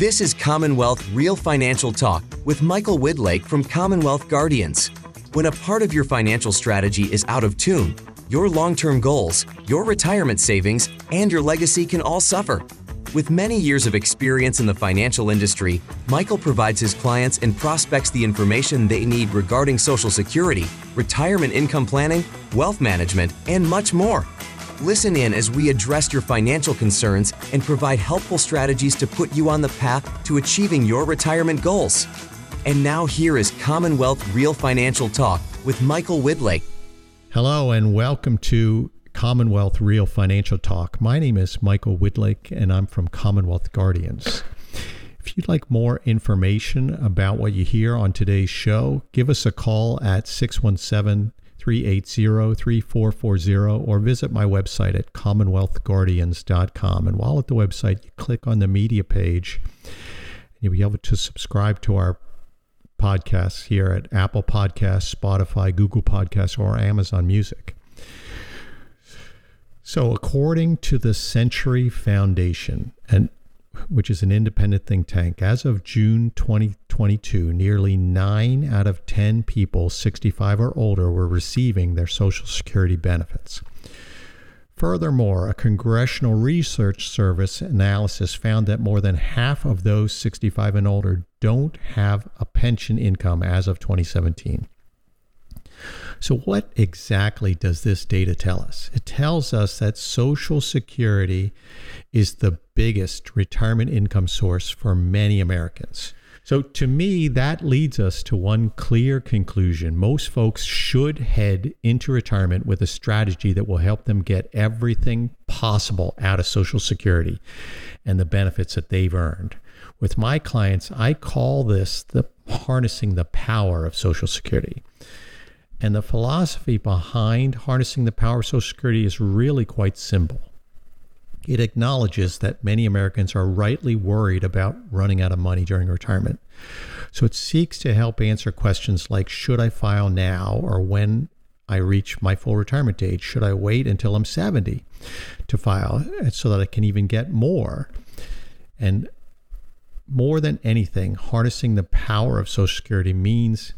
This is Commonwealth Real Financial Talk with Michael Widlake from Commonwealth Guardians. When a part of your financial strategy is out of tune, your long term goals, your retirement savings, and your legacy can all suffer. With many years of experience in the financial industry, Michael provides his clients and prospects the information they need regarding Social Security, retirement income planning, wealth management, and much more. Listen in as we address your financial concerns and provide helpful strategies to put you on the path to achieving your retirement goals. And now, here is Commonwealth Real Financial Talk with Michael Widlake. Hello, and welcome to Commonwealth Real Financial Talk. My name is Michael Widlake, and I'm from Commonwealth Guardians. If you'd like more information about what you hear on today's show, give us a call at 617 380 3440 or visit my website at commonwealthguardians.com. And while at the website, you click on the media page, you'll be able to subscribe to our podcasts here at Apple Podcasts, Spotify, Google Podcasts, or Amazon Music. So, according to the Century Foundation, and which is an independent think tank, as of June 2022, nearly 9 out of 10 people 65 or older were receiving their Social Security benefits. Furthermore, a Congressional Research Service analysis found that more than half of those 65 and older don't have a pension income as of 2017. So, what exactly does this data tell us? It tells us that Social Security is the biggest retirement income source for many Americans. So, to me, that leads us to one clear conclusion. Most folks should head into retirement with a strategy that will help them get everything possible out of Social Security and the benefits that they've earned. With my clients, I call this the harnessing the power of Social Security. And the philosophy behind harnessing the power of Social Security is really quite simple. It acknowledges that many Americans are rightly worried about running out of money during retirement. So it seeks to help answer questions like Should I file now or when I reach my full retirement age? Should I wait until I'm 70 to file so that I can even get more? And more than anything, harnessing the power of Social Security means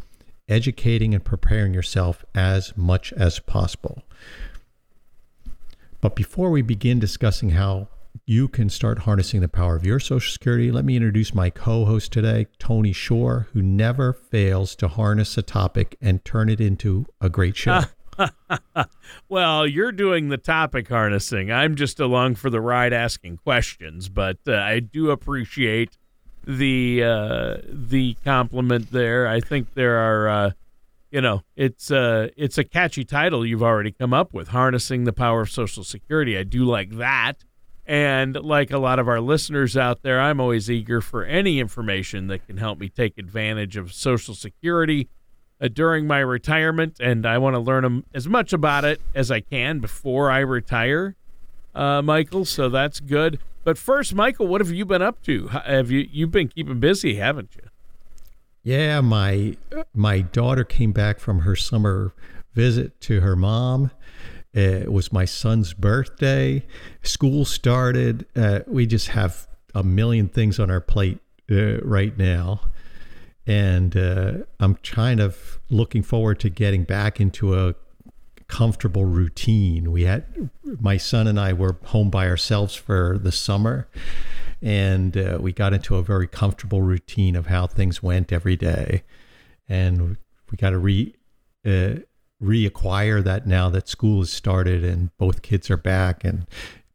educating and preparing yourself as much as possible. But before we begin discussing how you can start harnessing the power of your Social Security, let me introduce my co host today, Tony Shore, who never fails to harness a topic and turn it into a great show. well, you're doing the topic harnessing. I'm just along for the ride asking questions, but uh, I do appreciate the uh, the compliment there. I think there are, uh, you know, it's uh, it's a catchy title you've already come up with, harnessing the power of Social Security. I do like that, and like a lot of our listeners out there, I'm always eager for any information that can help me take advantage of Social Security. Uh, during my retirement, and I want to learn as much about it as I can before I retire, uh, Michael. So that's good. But first, Michael, what have you been up to? Have you you've been keeping busy, haven't you? Yeah, my my daughter came back from her summer visit to her mom. It was my son's birthday. School started. Uh, we just have a million things on our plate uh, right now. And uh, I'm kind of looking forward to getting back into a comfortable routine. We had my son and I were home by ourselves for the summer, and uh, we got into a very comfortable routine of how things went every day, and we got to re uh, reacquire that now that school has started and both kids are back and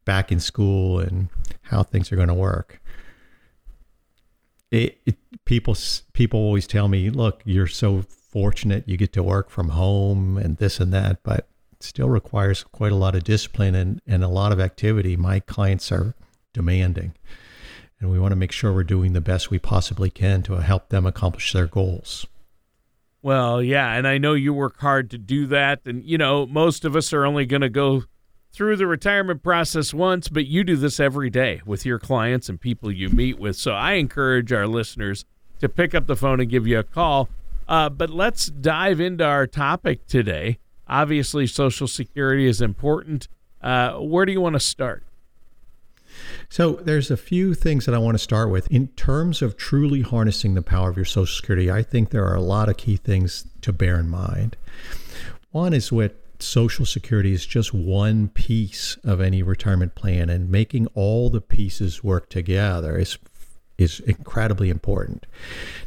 back in school and how things are going to work. It, it, people people always tell me, look, you're so fortunate you get to work from home and this and that, but it still requires quite a lot of discipline and, and a lot of activity. My clients are demanding, and we want to make sure we're doing the best we possibly can to help them accomplish their goals. Well, yeah, and I know you work hard to do that. And, you know, most of us are only going to go through the retirement process once, but you do this every day with your clients and people you meet with. So I encourage our listeners to pick up the phone and give you a call uh, but let's dive into our topic today. Obviously, Social Security is important. Uh, where do you want to start? So there's a few things that I want to start with. In terms of truly harnessing the power of your Social Security, I think there are a lot of key things to bear in mind. One is what Social Security is just one piece of any retirement plan, and making all the pieces work together is is incredibly important.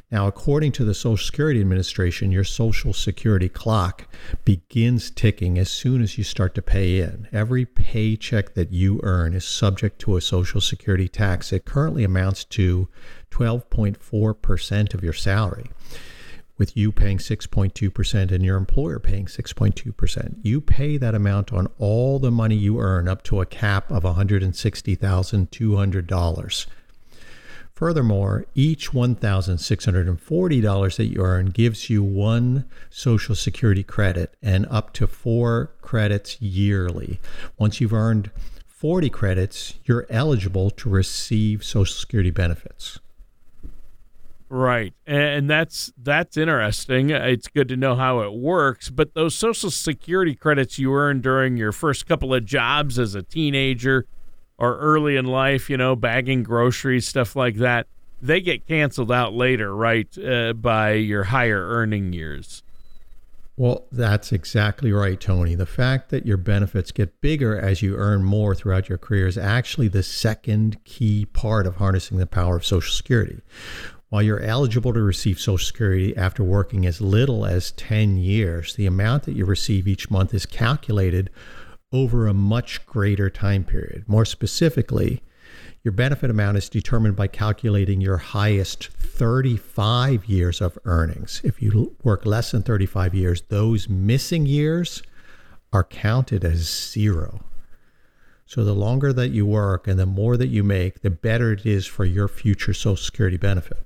Now, according to the Social Security Administration, your Social Security clock begins ticking as soon as you start to pay in. Every paycheck that you earn is subject to a Social Security tax. It currently amounts to 12.4% of your salary with you paying 6.2% and your employer paying 6.2%. You pay that amount on all the money you earn up to a cap of $160,200. Furthermore, each $1,640 that you earn gives you one Social Security credit and up to four credits yearly. Once you've earned 40 credits, you're eligible to receive Social Security benefits. Right. And that's that's interesting. It's good to know how it works, but those social security credits you earn during your first couple of jobs as a teenager or early in life, you know, bagging groceries, stuff like that, they get canceled out later, right, uh, by your higher earning years. Well, that's exactly right, Tony. The fact that your benefits get bigger as you earn more throughout your career is actually the second key part of harnessing the power of Social Security. While you're eligible to receive Social Security after working as little as 10 years, the amount that you receive each month is calculated over a much greater time period. More specifically, your benefit amount is determined by calculating your highest 35 years of earnings. If you work less than 35 years, those missing years are counted as zero. So the longer that you work and the more that you make, the better it is for your future Social Security benefit.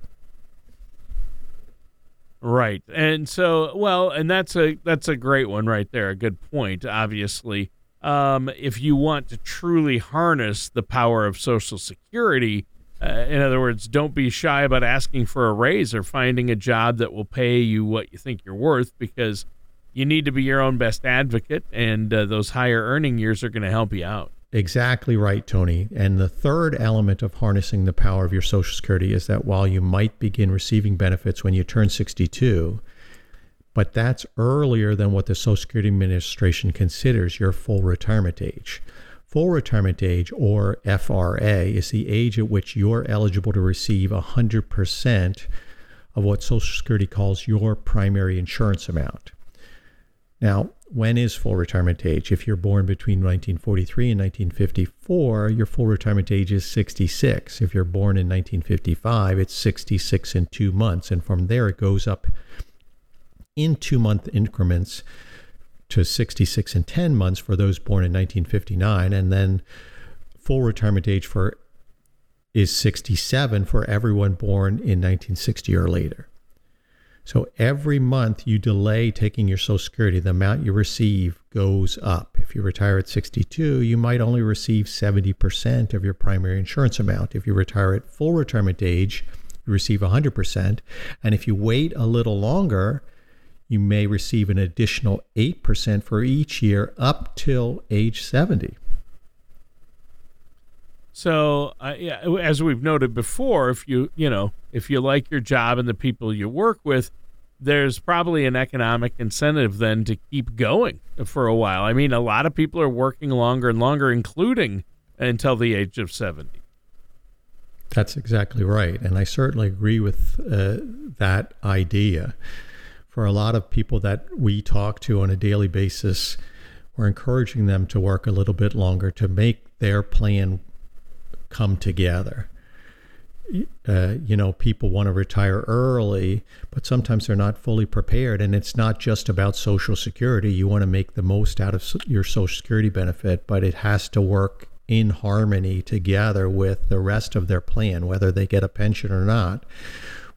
Right. And so, well, and that's a that's a great one right there. A good point, obviously. Um, if you want to truly harness the power of Social Security, uh, in other words, don't be shy about asking for a raise or finding a job that will pay you what you think you're worth because you need to be your own best advocate, and uh, those higher earning years are going to help you out. Exactly right, Tony. And the third element of harnessing the power of your Social Security is that while you might begin receiving benefits when you turn 62, but that's earlier than what the Social Security Administration considers your full retirement age. Full retirement age, or FRA, is the age at which you're eligible to receive 100% of what Social Security calls your primary insurance amount. Now, when is full retirement age? If you're born between 1943 and 1954, your full retirement age is 66. If you're born in 1955, it's 66 in two months. And from there, it goes up in two month increments to 66 and 10 months for those born in 1959. And then full retirement age for is 67 for everyone born in 1960 or later. So every month you delay taking your Social Security, the amount you receive goes up. If you retire at 62, you might only receive 70% of your primary insurance amount. If you retire at full retirement age, you receive 100%. And if you wait a little longer, you may receive an additional 8% for each year up till age 70. So, uh, yeah, as we've noted before, if you you know if you like your job and the people you work with, there's probably an economic incentive then to keep going for a while. I mean, a lot of people are working longer and longer, including until the age of seventy. That's exactly right, and I certainly agree with uh, that idea. For a lot of people that we talk to on a daily basis, we're encouraging them to work a little bit longer to make their plan come together. Uh, you know, people want to retire early, but sometimes they're not fully prepared. And it's not just about Social Security. You want to make the most out of your Social Security benefit, but it has to work in harmony together with the rest of their plan, whether they get a pension or not,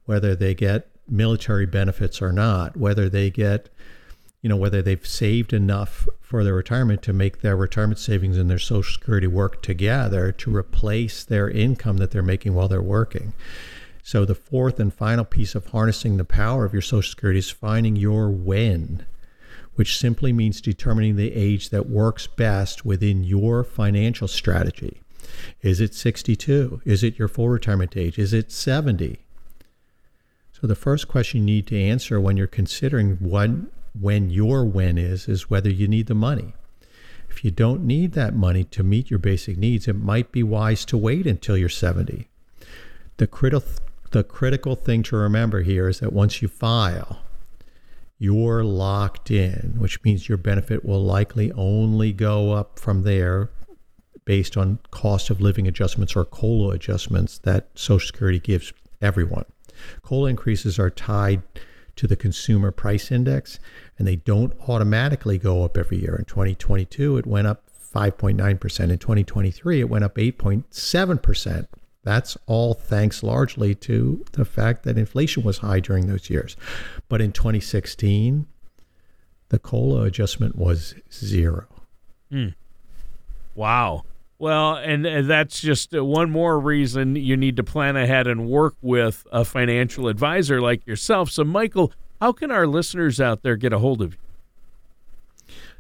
whether they get military benefits or not, whether they get you know, whether they've saved enough for their retirement to make their retirement savings and their Social Security work together to replace their income that they're making while they're working. So, the fourth and final piece of harnessing the power of your Social Security is finding your when, which simply means determining the age that works best within your financial strategy. Is it 62? Is it your full retirement age? Is it 70? So the first question you need to answer when you're considering what when your when is is whether you need the money. If you don't need that money to meet your basic needs, it might be wise to wait until you're 70. The critical the critical thing to remember here is that once you file, you're locked in, which means your benefit will likely only go up from there based on cost of living adjustments or COLA adjustments that Social Security gives everyone. COLA increases are tied to the consumer price index and they don't automatically go up every year. In 2022, it went up 5.9%. In 2023, it went up 8.7%. That's all thanks largely to the fact that inflation was high during those years. But in 2016, the COLA adjustment was zero. Hmm. Wow. Well, and, and that's just uh, one more reason you need to plan ahead and work with a financial advisor like yourself. So, Michael, how can our listeners out there get a hold of you?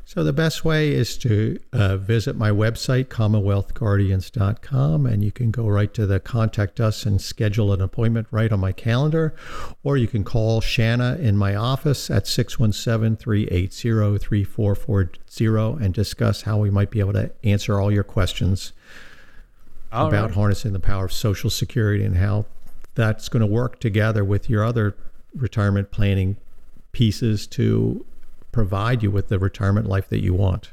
So, the best way is to uh, visit my website, commonwealthguardians.com, and you can go right to the contact us and schedule an appointment right on my calendar. Or you can call Shanna in my office at 617 380 3440 and discuss how we might be able to answer all your questions all about right. harnessing the power of Social Security and how that's going to work together with your other retirement planning pieces to provide you with the retirement life that you want.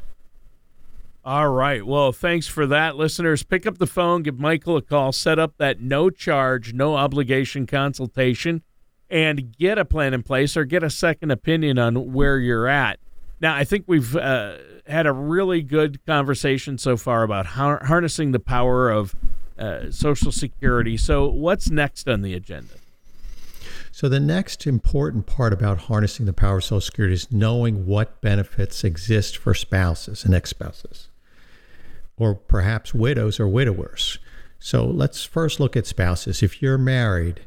All right. Well, thanks for that, listeners. Pick up the phone, give Michael a call, set up that no charge, no obligation consultation, and get a plan in place or get a second opinion on where you're at. Now, I think we've uh, had a really good conversation so far about har- harnessing the power of uh, Social Security. So, what's next on the agenda? So, the next important part about harnessing the power of Social Security is knowing what benefits exist for spouses and ex spouses, or perhaps widows or widowers. So, let's first look at spouses. If you're married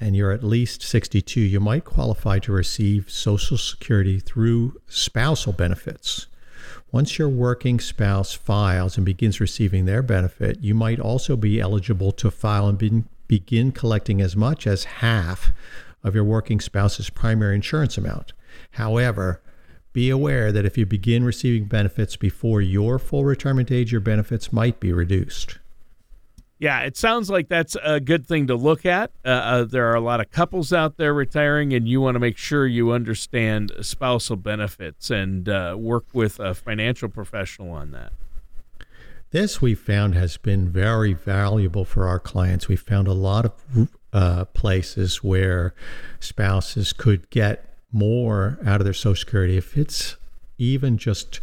and you're at least 62, you might qualify to receive Social Security through spousal benefits. Once your working spouse files and begins receiving their benefit, you might also be eligible to file and be, begin collecting as much as half of your working spouse's primary insurance amount. However, be aware that if you begin receiving benefits before your full retirement age, your benefits might be reduced. Yeah, it sounds like that's a good thing to look at. Uh, uh, there are a lot of couples out there retiring, and you want to make sure you understand spousal benefits and uh, work with a financial professional on that. This we found has been very valuable for our clients. We found a lot of uh, places where spouses could get more out of their Social Security if it's even just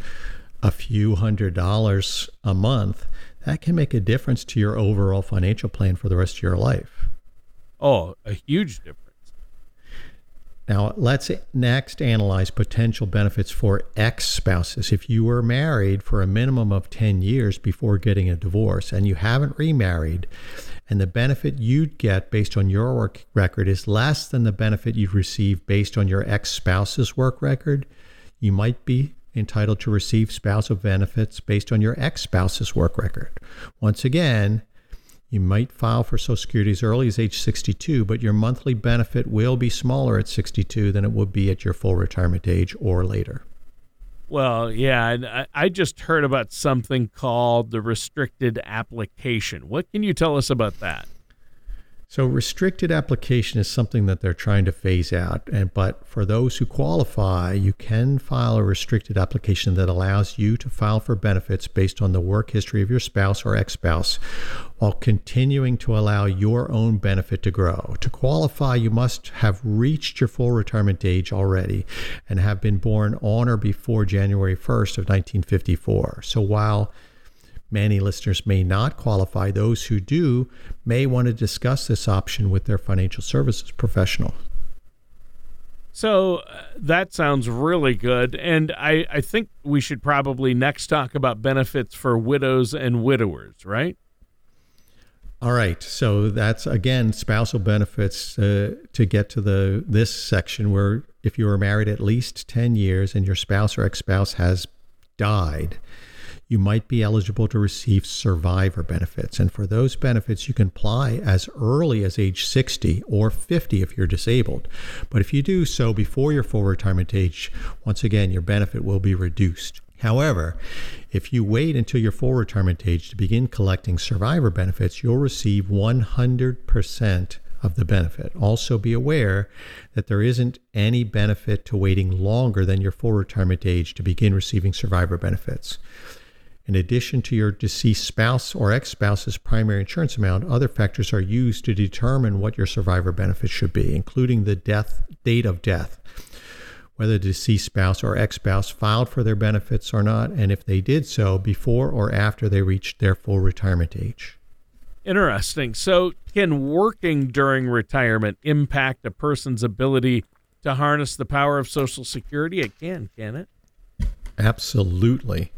a few hundred dollars a month. That can make a difference to your overall financial plan for the rest of your life. Oh, a huge difference. Now, let's next analyze potential benefits for ex spouses. If you were married for a minimum of 10 years before getting a divorce and you haven't remarried, and the benefit you'd get based on your work record is less than the benefit you'd receive based on your ex spouse's work record, you might be entitled to receive spousal benefits based on your ex spouse's work record. Once again, you might file for Social Security as early as age 62, but your monthly benefit will be smaller at 62 than it would be at your full retirement age or later. Well, yeah, I just heard about something called the restricted application. What can you tell us about that? So restricted application is something that they're trying to phase out. And but for those who qualify, you can file a restricted application that allows you to file for benefits based on the work history of your spouse or ex-spouse while continuing to allow your own benefit to grow. To qualify, you must have reached your full retirement age already and have been born on or before January 1st of 1954. So while Many listeners may not qualify. Those who do may want to discuss this option with their financial services professional. So uh, that sounds really good. And I, I think we should probably next talk about benefits for widows and widowers, right? All right. So that's again spousal benefits uh, to get to the this section where if you were married at least 10 years and your spouse or ex-spouse has died, you might be eligible to receive survivor benefits. And for those benefits, you can apply as early as age 60 or 50 if you're disabled. But if you do so before your full retirement age, once again, your benefit will be reduced. However, if you wait until your full retirement age to begin collecting survivor benefits, you'll receive 100% of the benefit. Also, be aware that there isn't any benefit to waiting longer than your full retirement age to begin receiving survivor benefits. In addition to your deceased spouse or ex spouse's primary insurance amount, other factors are used to determine what your survivor benefits should be, including the death date of death, whether the deceased spouse or ex spouse filed for their benefits or not, and if they did so before or after they reached their full retirement age. Interesting. So, can working during retirement impact a person's ability to harness the power of Social Security? It can, can it? Absolutely.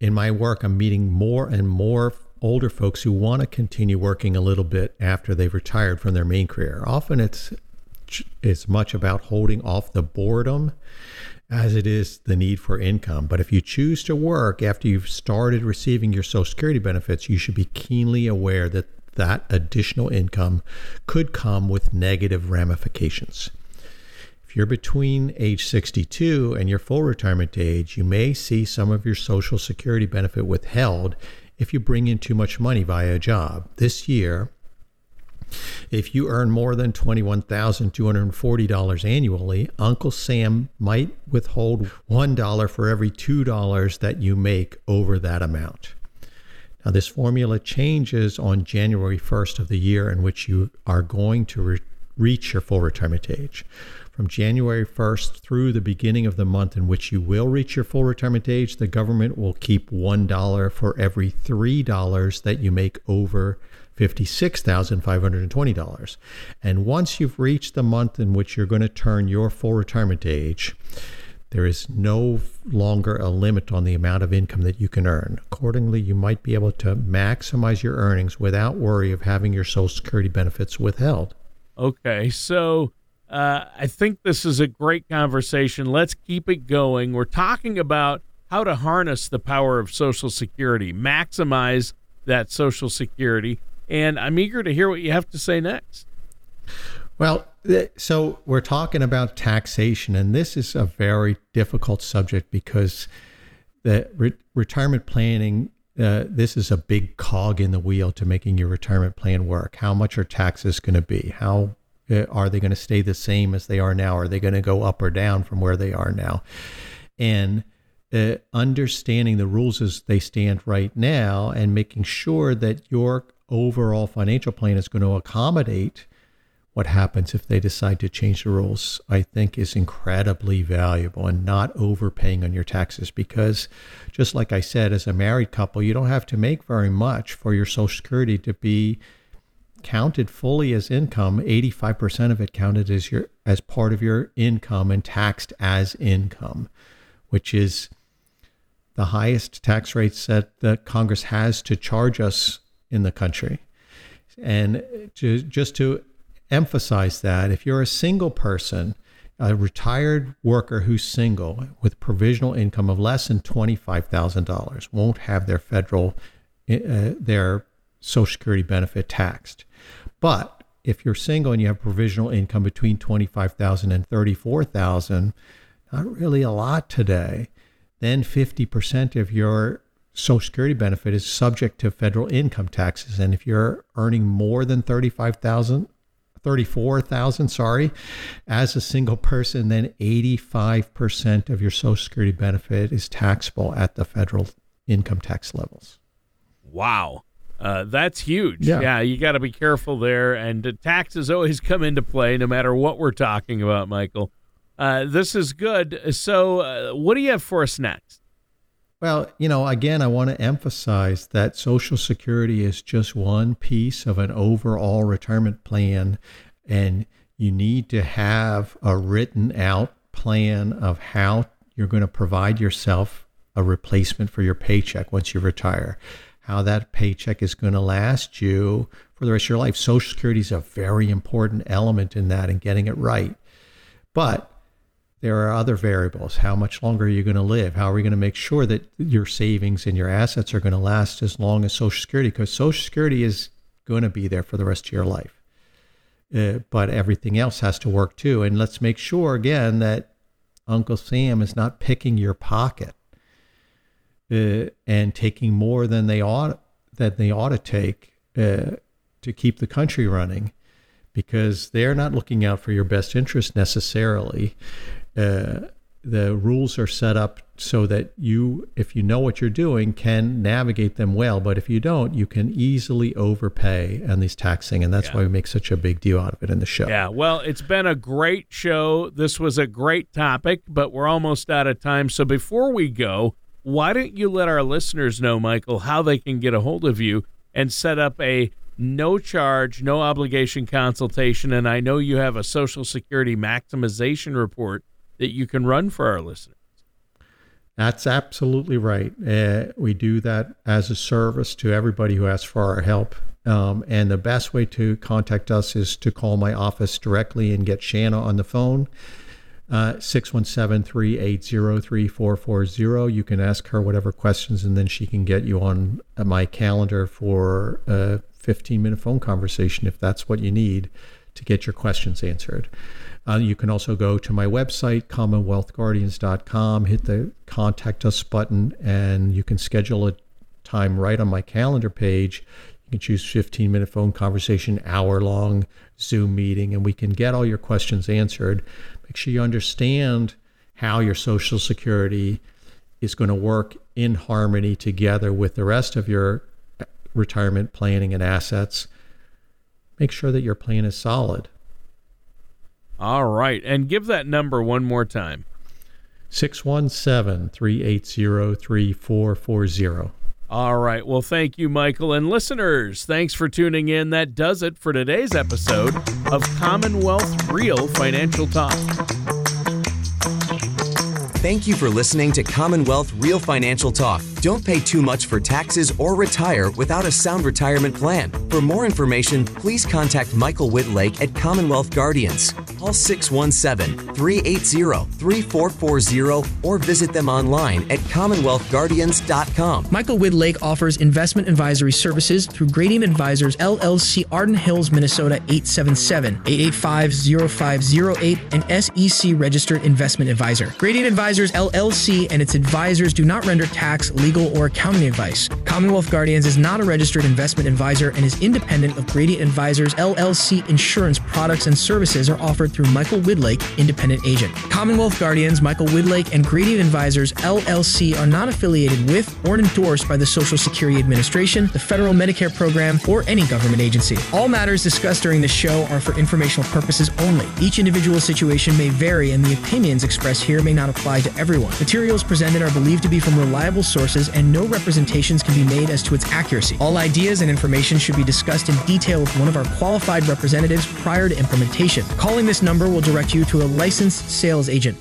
In my work, I'm meeting more and more older folks who want to continue working a little bit after they've retired from their main career. Often it's it's much about holding off the boredom as it is the need for income. But if you choose to work after you've started receiving your Social Security benefits, you should be keenly aware that that additional income could come with negative ramifications. If you're between age 62 and your full retirement age, you may see some of your Social Security benefit withheld if you bring in too much money via a job. This year, if you earn more than $21,240 annually, Uncle Sam might withhold $1 for every $2 that you make over that amount. Now, this formula changes on January 1st of the year in which you are going to reach your full retirement age. From January 1st through the beginning of the month in which you will reach your full retirement age, the government will keep $1 for every $3 that you make over $56,520. And once you've reached the month in which you're going to turn your full retirement age, there is no longer a limit on the amount of income that you can earn. Accordingly, you might be able to maximize your earnings without worry of having your Social Security benefits withheld. Okay, so uh, I think this is a great conversation. Let's keep it going. We're talking about how to harness the power of Social Security, maximize that Social Security and I'm eager to hear what you have to say next. Well, so we're talking about taxation, and this is a very difficult subject because the re- retirement planning. Uh, this is a big cog in the wheel to making your retirement plan work. How much are taxes going to be? How uh, are they going to stay the same as they are now? Are they going to go up or down from where they are now? And uh, understanding the rules as they stand right now and making sure that your overall financial plan is going to accommodate what happens if they decide to change the rules, I think is incredibly valuable and not overpaying on your taxes. Because, just like I said, as a married couple, you don't have to make very much for your Social Security to be counted fully as income. 85% of it counted as your as part of your income and taxed as income, which is the highest tax rates that the Congress has to charge us in the country. And to, just to emphasize that, if you're a single person, a retired worker who's single with provisional income of less than $25,000 won't have their federal, uh, their Social Security benefit taxed. But if you're single and you have provisional income between 25,000 and 34,000, not really a lot today, then 50% of your Social Security benefit is subject to federal income taxes. And if you're earning more than 35,000, 34,000, sorry, as a single person, then 85% of your Social Security benefit is taxable at the federal income tax levels. Wow. Uh, that's huge. Yeah, yeah you got to be careful there. And uh, taxes always come into play no matter what we're talking about, Michael. Uh, this is good. So, uh, what do you have for us next? Well, you know, again, I want to emphasize that Social Security is just one piece of an overall retirement plan, and you need to have a written out plan of how you're going to provide yourself a replacement for your paycheck once you retire, how that paycheck is going to last you for the rest of your life. Social Security is a very important element in that and getting it right. But there are other variables. How much longer are you going to live? How are we going to make sure that your savings and your assets are going to last as long as Social Security? Because Social Security is going to be there for the rest of your life. Uh, but everything else has to work too. And let's make sure again that Uncle Sam is not picking your pocket uh, and taking more than they ought that they ought to take uh, to keep the country running, because they're not looking out for your best interest necessarily. Uh, the rules are set up so that you, if you know what you're doing, can navigate them well. But if you don't, you can easily overpay on these taxing. And that's yeah. why we make such a big deal out of it in the show. Yeah. Well, it's been a great show. This was a great topic, but we're almost out of time. So before we go, why don't you let our listeners know, Michael, how they can get a hold of you and set up a no charge, no obligation consultation? And I know you have a Social Security maximization report that you can run for our listeners. That's absolutely right. Uh, we do that as a service to everybody who asks for our help. Um, and the best way to contact us is to call my office directly and get Shanna on the phone. Uh, 617 380 3440. You can ask her whatever questions, and then she can get you on my calendar for a 15 minute phone conversation if that's what you need to get your questions answered. Uh, you can also go to my website, commonwealthguardians.com, hit the contact us button, and you can schedule a time right on my calendar page. You can choose 15 minute phone conversation, hour long Zoom meeting, and we can get all your questions answered. Make sure you understand how your Social Security is going to work in harmony together with the rest of your retirement planning and assets. Make sure that your plan is solid. All right. And give that number one more time 617 380 3440. All right. Well, thank you, Michael. And listeners, thanks for tuning in. That does it for today's episode of Commonwealth Real Financial Talk. Thank you for listening to Commonwealth Real Financial Talk. Don't pay too much for taxes or retire without a sound retirement plan. For more information, please contact Michael Whitlake at Commonwealth Guardians. Call 617 380 3440 or visit them online at CommonwealthGuardians.com. Michael Whitlake offers investment advisory services through Gradient Advisors LLC, Arden Hills, Minnesota 877 885 0508, and SEC registered investment advisor. Gradient Advisors LLC and its advisors do not render tax, legal, or accounting advice. Commonwealth Guardians is not a registered investment advisor and is independent of Gradient Advisors LLC. Insurance products and services are offered through Michael Whitlake, independent agent. Commonwealth Guardians, Michael Whitlake, and Gradient Advisors LLC are not affiliated with or endorsed by the Social Security Administration, the Federal Medicare Program, or any government agency. All matters discussed during the show are for informational purposes only. Each individual situation may vary, and the opinions expressed here may not apply to everyone. Materials presented are believed to be from reliable and no representations can be made as to its accuracy. All ideas and information should be discussed in detail with one of our qualified representatives prior to implementation. Calling this number will direct you to a licensed sales agent.